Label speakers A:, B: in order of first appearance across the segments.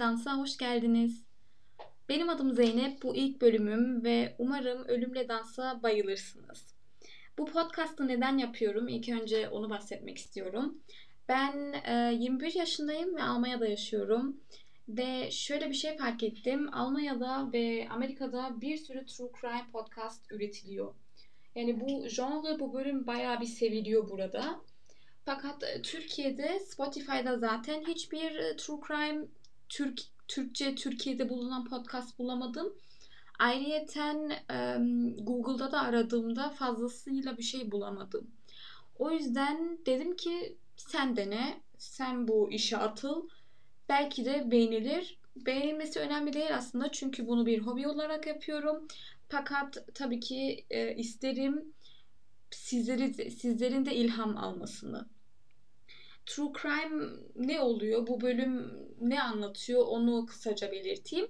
A: Dansa hoş geldiniz. Benim adım Zeynep, bu ilk bölümüm ve umarım Ölümle Dansa bayılırsınız. Bu podcast'ı neden yapıyorum? İlk önce onu bahsetmek istiyorum. Ben e, 21 yaşındayım ve Almanya'da yaşıyorum. Ve şöyle bir şey fark ettim. Almanya'da ve Amerika'da bir sürü true crime podcast üretiliyor. Yani bu genre, bu bölüm bayağı bir seviliyor burada. Fakat e, Türkiye'de Spotify'da zaten hiçbir e, true crime Türk Türkçe Türkiye'de bulunan podcast bulamadım. Ayrıyeten Google'da da aradığımda fazlasıyla bir şey bulamadım. O yüzden dedim ki sen dene, sen bu işe atıl. Belki de beğenilir. Beğenilmesi önemli değil aslında çünkü bunu bir hobi olarak yapıyorum. Fakat tabii ki e, isterim sizleri sizlerin de ilham almasını. True Crime ne oluyor? Bu bölüm ne anlatıyor? Onu kısaca belirteyim.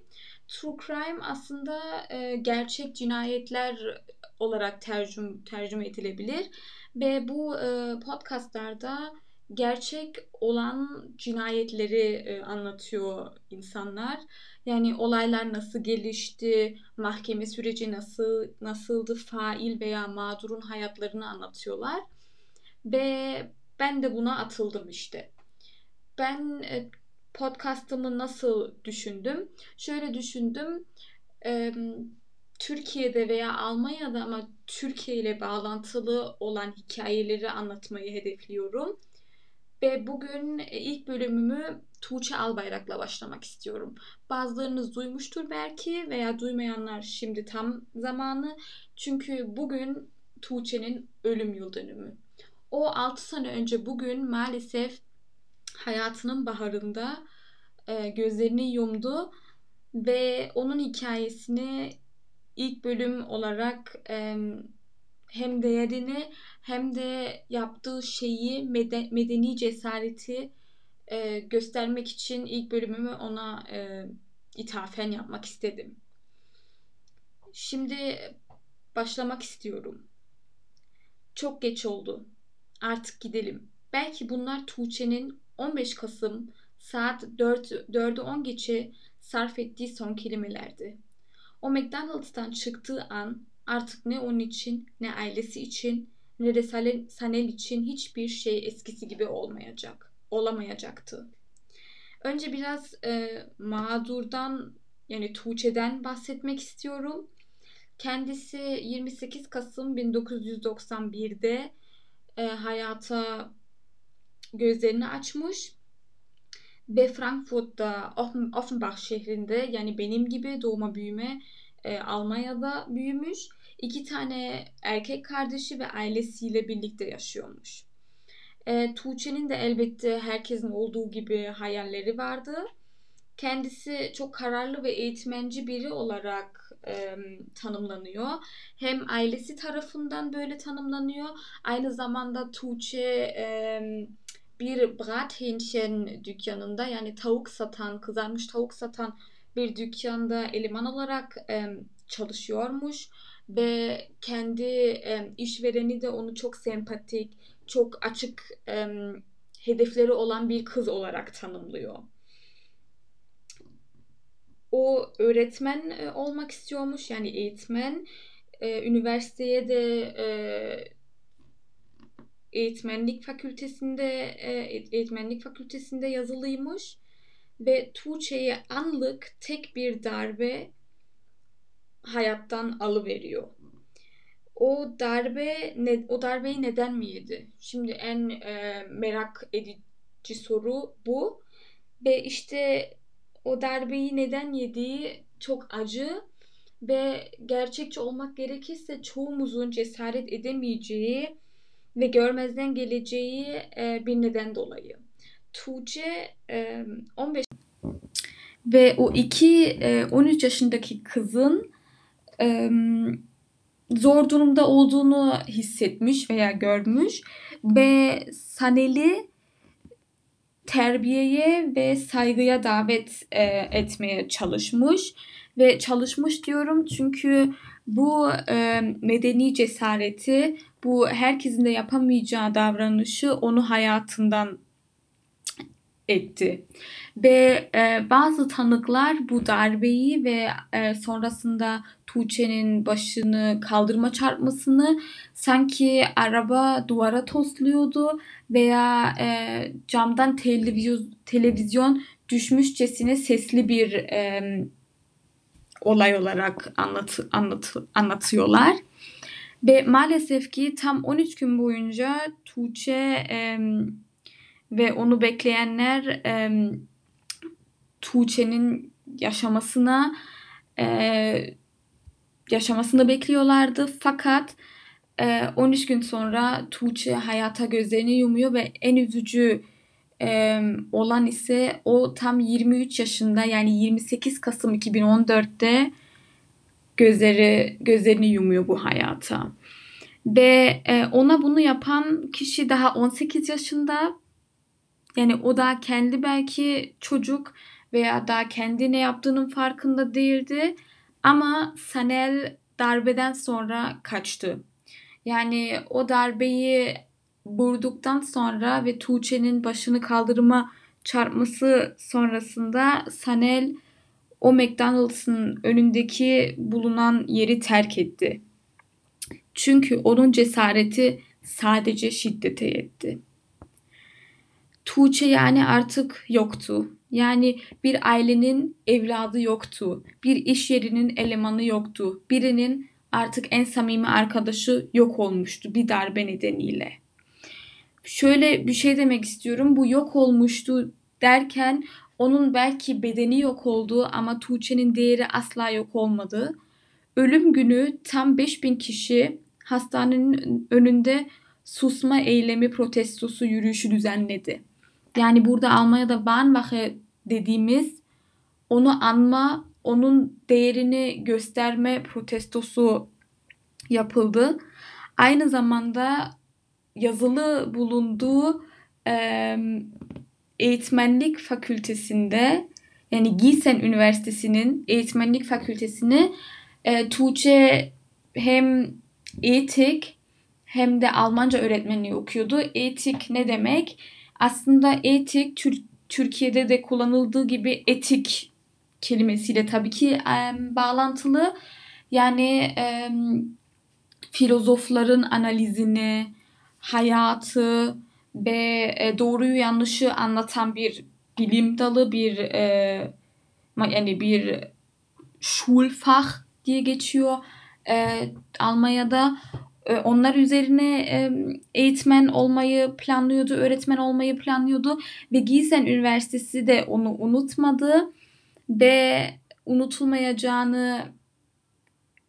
A: True Crime aslında e, gerçek cinayetler olarak tercüm tercüme edilebilir ve bu e, podcastlarda gerçek olan cinayetleri e, anlatıyor insanlar. Yani olaylar nasıl gelişti, mahkeme süreci nasıl nasıldı, fail veya mağdurun hayatlarını anlatıyorlar. Ve ben de buna atıldım işte. Ben e, podcastımı nasıl düşündüm? Şöyle düşündüm. Türkiye'de veya Almanya'da ama Türkiye ile bağlantılı olan hikayeleri anlatmayı hedefliyorum. Ve bugün e, ilk bölümümü Tuğçe Albayrak'la başlamak istiyorum. Bazılarınız duymuştur belki veya duymayanlar şimdi tam zamanı. Çünkü bugün Tuğçe'nin ölüm yıl dönümü. O 6 sene önce bugün maalesef hayatının baharında e, gözlerini yumdu ve onun hikayesini ilk bölüm olarak e, hem değerini hem de yaptığı şeyi meden, medeni cesareti e, göstermek için ilk bölümümü ona e, ithafen yapmak istedim. Şimdi başlamak istiyorum. Çok geç oldu. Artık gidelim. Belki bunlar Tuğçe'nin 15 Kasım saat 4, 4'ü 10 geçe sarf ettiği son kelimelerdi. O McDonald's'tan çıktığı an artık ne onun için, ne ailesi için, ne de Sanel için hiçbir şey eskisi gibi olmayacak, olamayacaktı. Önce biraz e, mağdurdan yani Tuğçe'den bahsetmek istiyorum. Kendisi 28 Kasım 1991'de e, hayata gözlerini açmış ve Frankfurt'ta Offenbach şehrinde yani benim gibi doğma büyüme e, Almanya'da büyümüş. İki tane erkek kardeşi ve ailesiyle birlikte yaşıyormuş. E, Tuğçe'nin de elbette herkesin olduğu gibi hayalleri vardı. Kendisi çok kararlı ve eğitmenci biri olarak e, tanımlanıyor. Hem ailesi tarafından böyle tanımlanıyor. Aynı zamanda Tuğçe e, bir Brathähnchen dükkanında yani tavuk satan, kızarmış tavuk satan bir dükkanda eleman olarak e, çalışıyormuş ve kendi e, işvereni de onu çok sempatik, çok açık e, hedefleri olan bir kız olarak tanımlıyor. O öğretmen e, olmak istiyormuş yani eğitmen. E, üniversiteye de e, eğitmenlik fakültesinde eğitmenlik fakültesinde yazılıymış ve Tuğçe'ye anlık tek bir darbe hayattan alıveriyor. O darbe ne, o darbeyi neden mi yedi? Şimdi en e, merak edici soru bu. Ve işte o darbeyi neden yediği çok acı ve gerçekçi olmak gerekirse çoğumuzun cesaret edemeyeceği ve görmezden geleceği e, bir neden dolayı. Tuğçe e, 15 ve o iki e, 13 yaşındaki kızın e, zor durumda olduğunu hissetmiş veya görmüş ve Sanel'i terbiyeye ve saygıya davet e, etmeye çalışmış ve çalışmış diyorum çünkü bu e, medeni cesareti, bu herkesin de yapamayacağı davranışı onu hayatından etti. Ve e, bazı tanıklar bu darbeyi ve e, sonrasında Tuğçe'nin başını kaldırma çarpmasını sanki araba duvara tosluyordu veya e, camdan televizyon, televizyon düşmüşçesine sesli bir e, olay olarak anlat, anlat, anlatıyorlar. Ve maalesef ki tam 13 gün boyunca Tuğçe e, ve onu bekleyenler e, Tuğçe'nin yaşamasına e, yaşamasını bekliyorlardı. Fakat e, 13 gün sonra Tuğçe hayata gözlerini yumuyor ve en üzücü e, olan ise o tam 23 yaşında yani 28 Kasım 2014'te gözleri gözlerini yumuyor bu hayata. Ve ona bunu yapan kişi daha 18 yaşında. Yani o da kendi belki çocuk veya daha kendi ne yaptığının farkında değildi. Ama Sanel darbeden sonra kaçtı. Yani o darbeyi vurduktan sonra ve Tuğçe'nin başını kaldırıma çarpması sonrasında Sanel o McDonald's'ın önündeki bulunan yeri terk etti. Çünkü onun cesareti sadece şiddete yetti. Tuğçe yani artık yoktu. Yani bir ailenin evladı yoktu. Bir iş yerinin elemanı yoktu. Birinin artık en samimi arkadaşı yok olmuştu bir darbe nedeniyle. Şöyle bir şey demek istiyorum. Bu yok olmuştu derken onun belki bedeni yok olduğu ama Tuğçe'nin değeri asla yok olmadı. Ölüm günü tam 5000 kişi hastanenin önünde susma eylemi protestosu yürüyüşü düzenledi. Yani burada Almanya'da Warnwache dediğimiz onu anma, onun değerini gösterme protestosu yapıldı. Aynı zamanda yazılı bulunduğu e, eğitmenlik fakültesinde yani Gießen Üniversitesi'nin eğitmenlik fakültesini e, Tuğçe hem etik hem de Almanca öğretmenliği okuyordu. Etik ne demek? Aslında etik Tür- Türkiye'de de kullanıldığı gibi etik kelimesiyle tabii ki e, bağlantılı. Yani e, filozofların analizini, hayatı ve e, doğruyu yanlışı anlatan bir bilim dalı, bir e, yani bir Schulfach diye geçiyor e, Almanya'da. E, onlar üzerine eğitmen olmayı planlıyordu, öğretmen olmayı planlıyordu ve Gießen Üniversitesi de onu unutmadı ve unutulmayacağını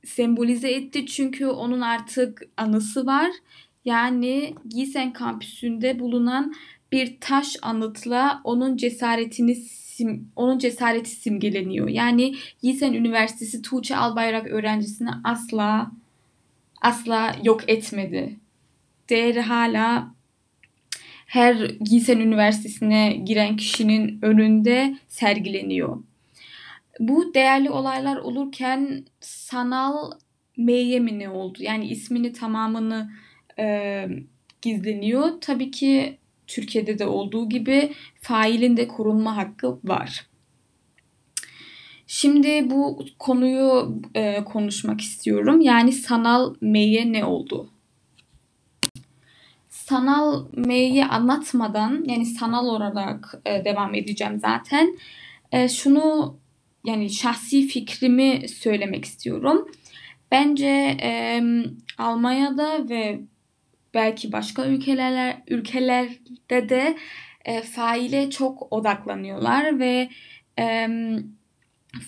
A: sembolize etti çünkü onun artık anısı var. Yani Gießen kampüsünde bulunan bir taş anıtla onun cesaretini sim, onun cesareti simgeleniyor. Yani Gießen Üniversitesi Tuğçe Albayrak öğrencisini asla asla yok etmedi. Değeri hala her Gießen Üniversitesi'ne giren kişinin önünde sergileniyor. Bu değerli olaylar olurken sanal M'ye mi ne oldu? Yani ismini tamamını e, gizleniyor. Tabii ki Türkiye'de de olduğu gibi failin de korunma hakkı var. Şimdi bu konuyu e, konuşmak istiyorum. Yani sanal M'ye ne oldu? Sanal M'yi anlatmadan yani sanal olarak e, devam edeceğim zaten. E, şunu yani şahsi fikrimi söylemek istiyorum. Bence e, Almanya'da ve belki başka ülkeler ülkelerde de e, faile çok odaklanıyorlar ve e,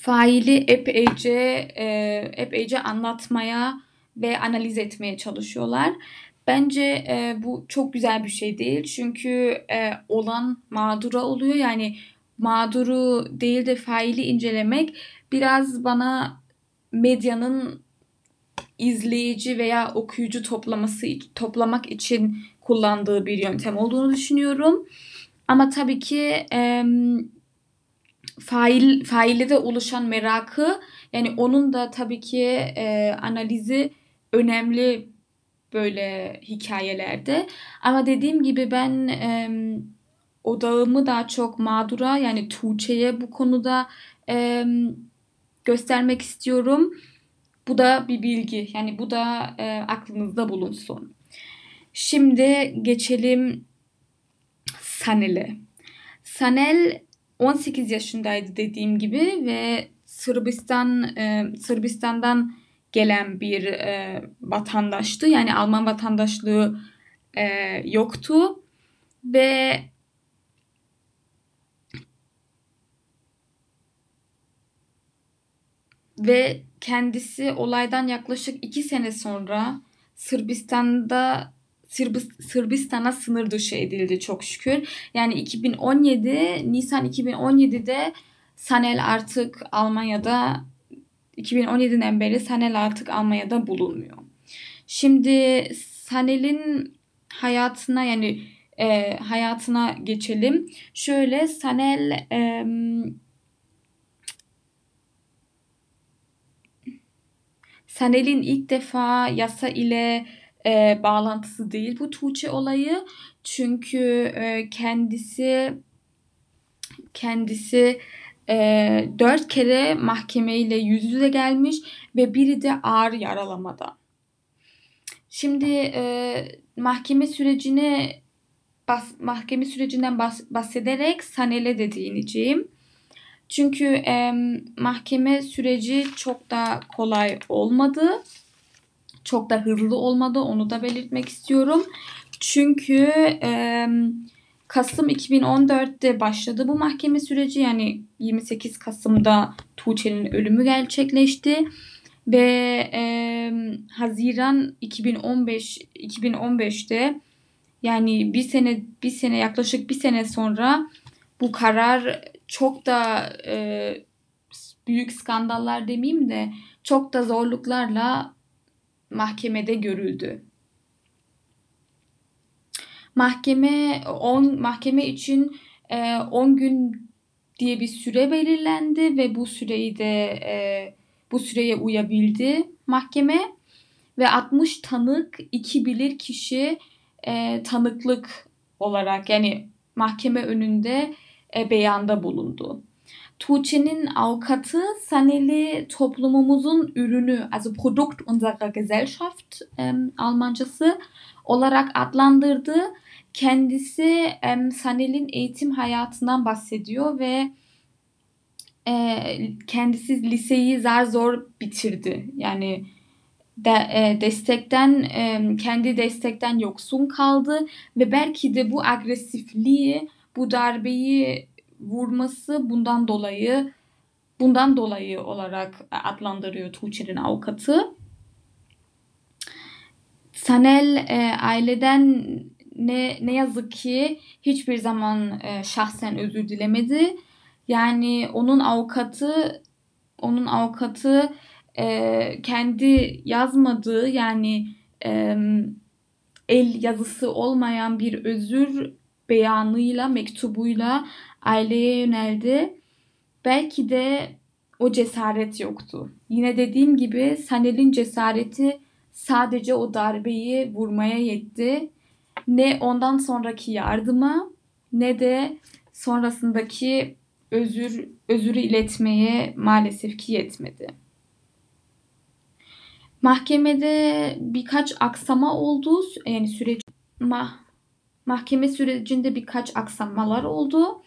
A: faili epeyce e, epeyce anlatmaya ve analiz etmeye çalışıyorlar. Bence e, bu çok güzel bir şey değil çünkü e, olan mağdura oluyor yani mağduru değil de faili incelemek biraz bana medyanın izleyici veya okuyucu toplaması toplamak için kullandığı bir yöntem olduğunu düşünüyorum. Ama tabii ki e, fail faile de oluşan merakı yani onun da tabii ki e, analizi önemli böyle hikayelerde. Ama dediğim gibi ben e, odağımı daha çok mağdura yani Tuğçe'ye bu konuda e, göstermek istiyorum. Bu da bir bilgi. Yani bu da e, aklınızda bulunsun. Şimdi geçelim Sanel'e. Sanel 18 yaşındaydı dediğim gibi ve Sırbistan e, Sırbistan'dan gelen bir e, vatandaştı. Yani Alman vatandaşlığı e, yoktu ve ve kendisi olaydan yaklaşık iki sene sonra Sırbistan'da Sırbistan'a sınır dışı edildi çok şükür. Yani 2017 Nisan 2017'de Sanel artık Almanya'da 2017'den beri Sanel artık Almanya'da bulunmuyor. Şimdi Sanel'in hayatına yani e, hayatına geçelim. Şöyle Sanel e, Sanel'in ilk defa yasa ile e, bağlantısı değil bu Tuğçe olayı. Çünkü e, kendisi kendisi e, dört kere mahkemeyle yüz yüze gelmiş ve biri de ağır yaralamada. Şimdi e, mahkeme sürecine bas, mahkeme sürecinden bas, bahsederek Sanel'e de değineceğim. Çünkü e, mahkeme süreci çok da kolay olmadı. Çok da hızlı olmadı. Onu da belirtmek istiyorum. Çünkü e, Kasım 2014'te başladı bu mahkeme süreci. Yani 28 Kasım'da Tuğçe'nin ölümü gerçekleşti ve e, Haziran 2015 2015'te yani bir sene bir sene yaklaşık bir sene sonra bu karar çok da e, büyük skandallar demeyeyim de çok da zorluklarla mahkemede görüldü. Mahkeme 10 mahkeme için 10 e, gün diye bir süre belirlendi ve bu süreyi de e, bu süreye uyabildi mahkeme ve 60 tanık, iki bilir kişi e, tanıklık olarak yani mahkeme önünde e, beyanda bulundu. Tuğçe'nin avukatı Saneli toplumumuzun ürünü, also Produkt unserer Gesellschaft e, Almancası olarak adlandırdı. Kendisi e, Sanel'in eğitim hayatından bahsediyor ve e, kendisi liseyi zar zor bitirdi. Yani de, e, destekten e, kendi destekten yoksun kaldı ve belki de bu agresifliği, bu darbeyi vurması bundan dolayı bundan dolayı olarak adlandırıyor Tuğçe'nin avukatı. Sanel e, aileden ne ne yazık ki hiçbir zaman e, şahsen özür dilemedi. Yani onun avukatı onun avukatı e, kendi yazmadığı yani e, el yazısı olmayan bir özür beyanıyla, mektubuyla aileye yöneldi. Belki de o cesaret yoktu. Yine dediğim gibi Sanel'in cesareti sadece o darbeyi vurmaya yetti. Ne ondan sonraki yardıma ne de sonrasındaki özür özürü iletmeye maalesef ki yetmedi. Mahkemede birkaç aksama oldu. Yani süreç mah mahkeme sürecinde birkaç aksamalar oldu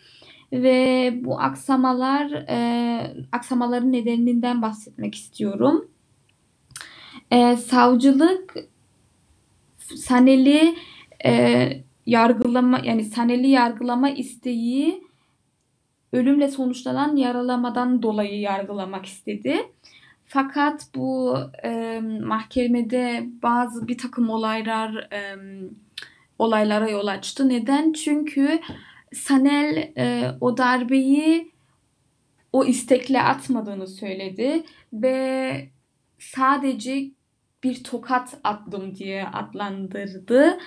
A: ve bu aksamalar e, aksamaların nedeninden bahsetmek istiyorum. E, savcılık Saneli e, yargılama yani Saneli yargılama isteği ölümle sonuçlanan yaralamadan dolayı yargılamak istedi. Fakat bu e, mahkemede bazı bir takım olaylar e, olaylara yol açtı. Neden? Çünkü Sanel e, o darbeyi o istekle atmadığını söyledi ve sadece bir tokat attım diye adlandırdı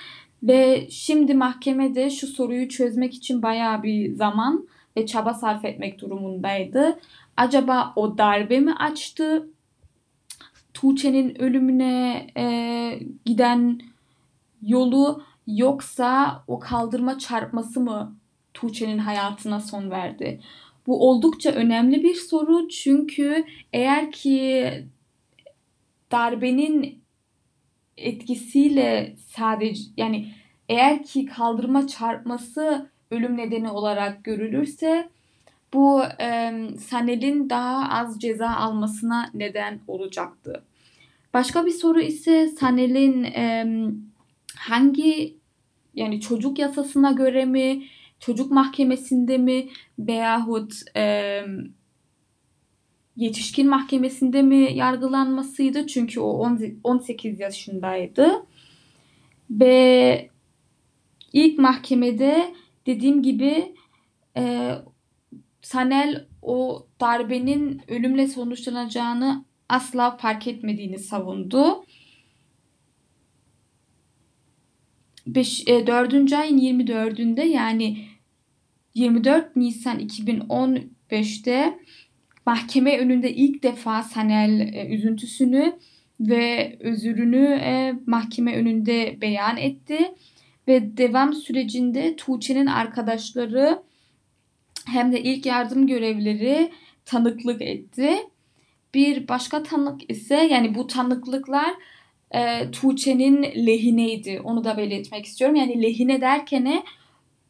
A: ve şimdi mahkemede şu soruyu çözmek için bayağı bir zaman ve çaba sarf etmek durumundaydı. Acaba o darbe mi açtı? Tuğçe'nin ölümüne e, giden yolu yoksa o kaldırma çarpması mı Tuğçe'nin hayatına son verdi? Bu oldukça önemli bir soru çünkü eğer ki darbenin etkisiyle sadece yani eğer ki kaldırıma çarpması ölüm nedeni olarak görülürse bu e, Sanel'in daha az ceza almasına neden olacaktı. Başka bir soru ise Sanel'in e, hangi yani çocuk yasasına göre mi, çocuk mahkemesinde mi veyahut e, yetişkin mahkemesinde mi yargılanmasıydı? Çünkü o 18 yaşındaydı. Ve ilk mahkemede dediğim gibi e, Sanel o darbenin ölümle sonuçlanacağını asla fark etmediğini savundu. 5, e, 4. ayın 24'ünde yani 24 Nisan 2015'te mahkeme önünde ilk defa Sanel e, üzüntüsünü ve özürünü e, mahkeme önünde beyan etti ve devam sürecinde Tuğçe'nin arkadaşları hem de ilk yardım görevlileri tanıklık etti. Bir başka tanık ise yani bu tanıklıklar e, Tuğçe'nin lehineydi. Onu da belirtmek istiyorum. Yani lehine derken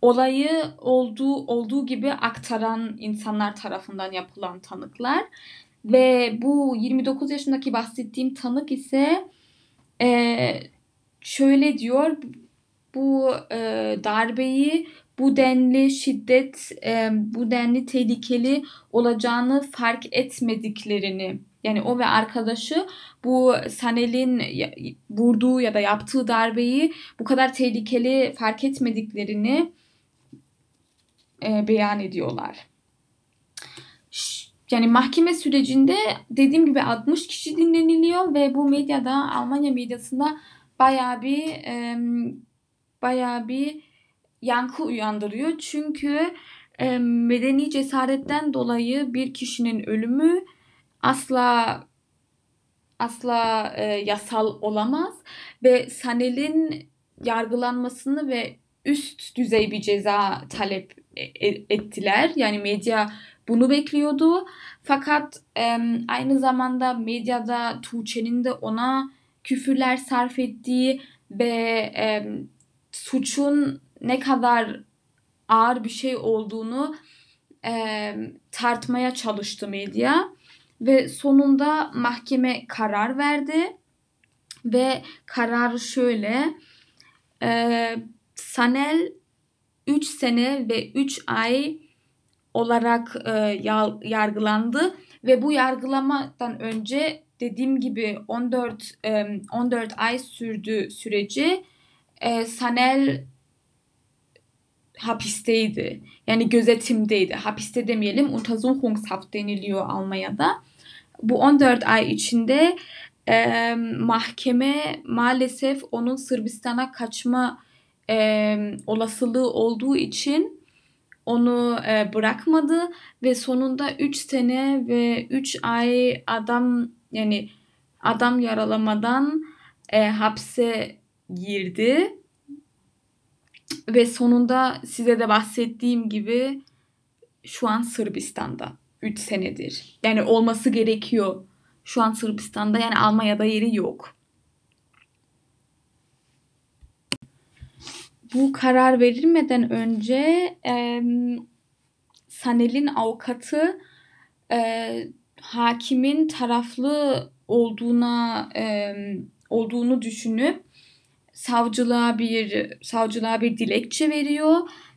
A: olayı olduğu olduğu gibi aktaran insanlar tarafından yapılan tanıklar. Ve bu 29 yaşındaki bahsettiğim tanık ise e, şöyle diyor bu e, darbeyi bu denli şiddet, e, bu denli tehlikeli olacağını fark etmediklerini yani o ve arkadaşı bu Sanel'in vurduğu ya da yaptığı darbeyi bu kadar tehlikeli fark etmediklerini e, beyan ediyorlar. Yani mahkeme sürecinde dediğim gibi 60 kişi dinleniliyor ve bu medyada Almanya medyasında bayağı bir e, bayağı bir yankı uyandırıyor. Çünkü e, medeni cesaretten dolayı bir kişinin ölümü asla asla e, yasal olamaz ve Sanel'in yargılanmasını ve üst düzey bir ceza talep ettiler. Yani medya bunu bekliyordu. Fakat e, aynı zamanda medyada Tuğçe'nin de ona küfürler sarf ettiği ve e, suçun ne kadar ağır bir şey olduğunu e, tartmaya çalıştı medya ve sonunda mahkeme karar verdi ve karar şöyle e, Sanel 3 sene ve 3 ay olarak e, yargılandı ve bu yargılamadan önce dediğim gibi 14 e, 14 ay sürdü süreci. E, Sanel hapisteydi. Yani gözetimdeydi. Hapiste demeyelim. Untersuchungshaft deniliyor Almanya'da. Bu 14 ay içinde e, mahkeme maalesef onun Sırbistan'a kaçma e, olasılığı olduğu için onu e, bırakmadı ve sonunda 3 sene ve 3 ay adam yani adam yaralamadan e, hapse girdi ve sonunda size de bahsettiğim gibi şu an Sırbistan'da 3 senedir. Yani olması gerekiyor. Şu an Sırbistan'da yani Almanya'da yeri yok. Bu karar verilmeden önce e, Sanel'in avukatı e, hakimin taraflı olduğuna e, olduğunu düşünüp savcılığa bir savcılığa bir dilekçe veriyor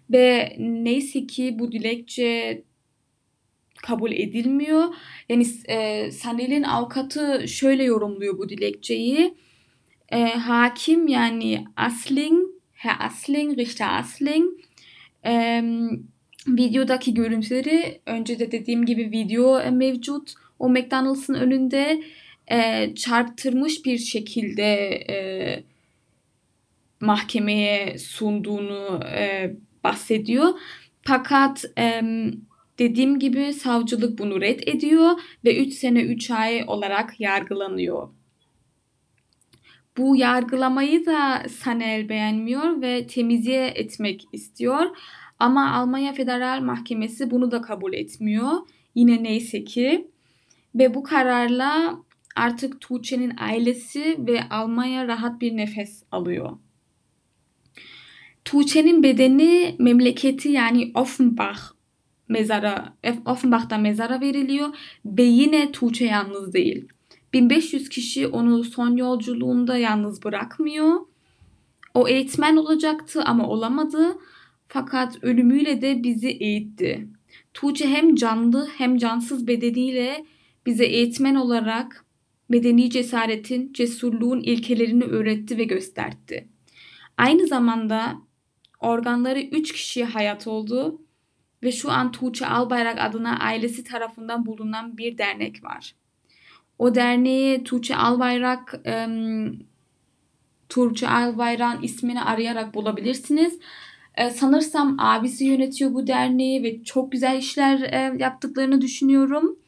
A: ve neyse ki bu dilekçe kabul edilmiyor. Yani e, Sanel'in avukatı şöyle yorumluyor bu dilekçeyi. E, hakim yani Asling, Herr Asling, Richter Asling e, videodaki görüntüleri önce de dediğim gibi video mevcut. O McDonald's'ın önünde e, çarptırmış bir şekilde e, mahkemeye sunduğunu e, bahsediyor. Fakat e, dediğim gibi savcılık bunu red ediyor ve 3 sene 3 ay olarak yargılanıyor. Bu yargılamayı da Sanel beğenmiyor ve temizliğe etmek istiyor. Ama Almanya Federal Mahkemesi bunu da kabul etmiyor. Yine neyse ki. Ve bu kararla artık Tuğçe'nin ailesi ve Almanya rahat bir nefes alıyor. Tuğçe'nin bedeni memleketi yani Offenbach mezara Offenbach'ta mezara veriliyor ve yine Tuğçe yalnız değil. 1500 kişi onu son yolculuğunda yalnız bırakmıyor. O eğitmen olacaktı ama olamadı. Fakat ölümüyle de bizi eğitti. Tuğçe hem canlı hem cansız bedeniyle bize eğitmen olarak medeni cesaretin, cesurluğun ilkelerini öğretti ve gösterdi. Aynı zamanda organları 3 kişiye hayat oldu ve şu an Tuğçe Albayrak adına ailesi tarafından bulunan bir dernek var. O derneği Tuğçe Albayrak e, Tuğçe Albayrak'ın ismini arayarak bulabilirsiniz. E, sanırsam abisi yönetiyor bu derneği ve çok güzel işler e, yaptıklarını düşünüyorum.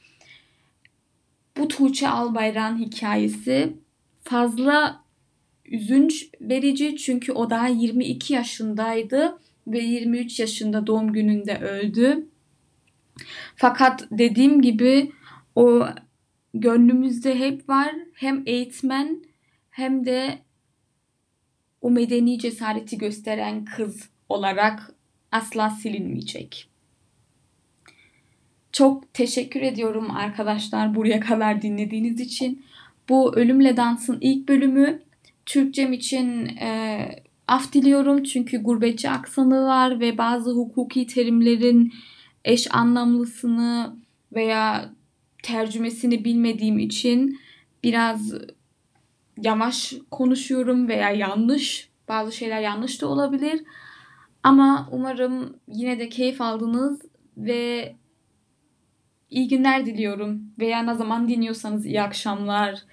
A: Bu Tuğçe Albayrak'ın hikayesi fazla üzünç verici çünkü o daha 22 yaşındaydı ve 23 yaşında doğum gününde öldü. Fakat dediğim gibi o gönlümüzde hep var. Hem eğitmen hem de o medeni cesareti gösteren kız olarak asla silinmeyecek. Çok teşekkür ediyorum arkadaşlar buraya kadar dinlediğiniz için. Bu Ölümle Dans'ın ilk bölümü. Türkçem için e, af diliyorum çünkü gurbetçi aksanı var ve bazı hukuki terimlerin eş anlamlısını veya tercümesini bilmediğim için biraz yavaş konuşuyorum veya yanlış bazı şeyler yanlış da olabilir. Ama umarım yine de keyif aldınız ve iyi günler diliyorum. Veya ne zaman dinliyorsanız iyi akşamlar,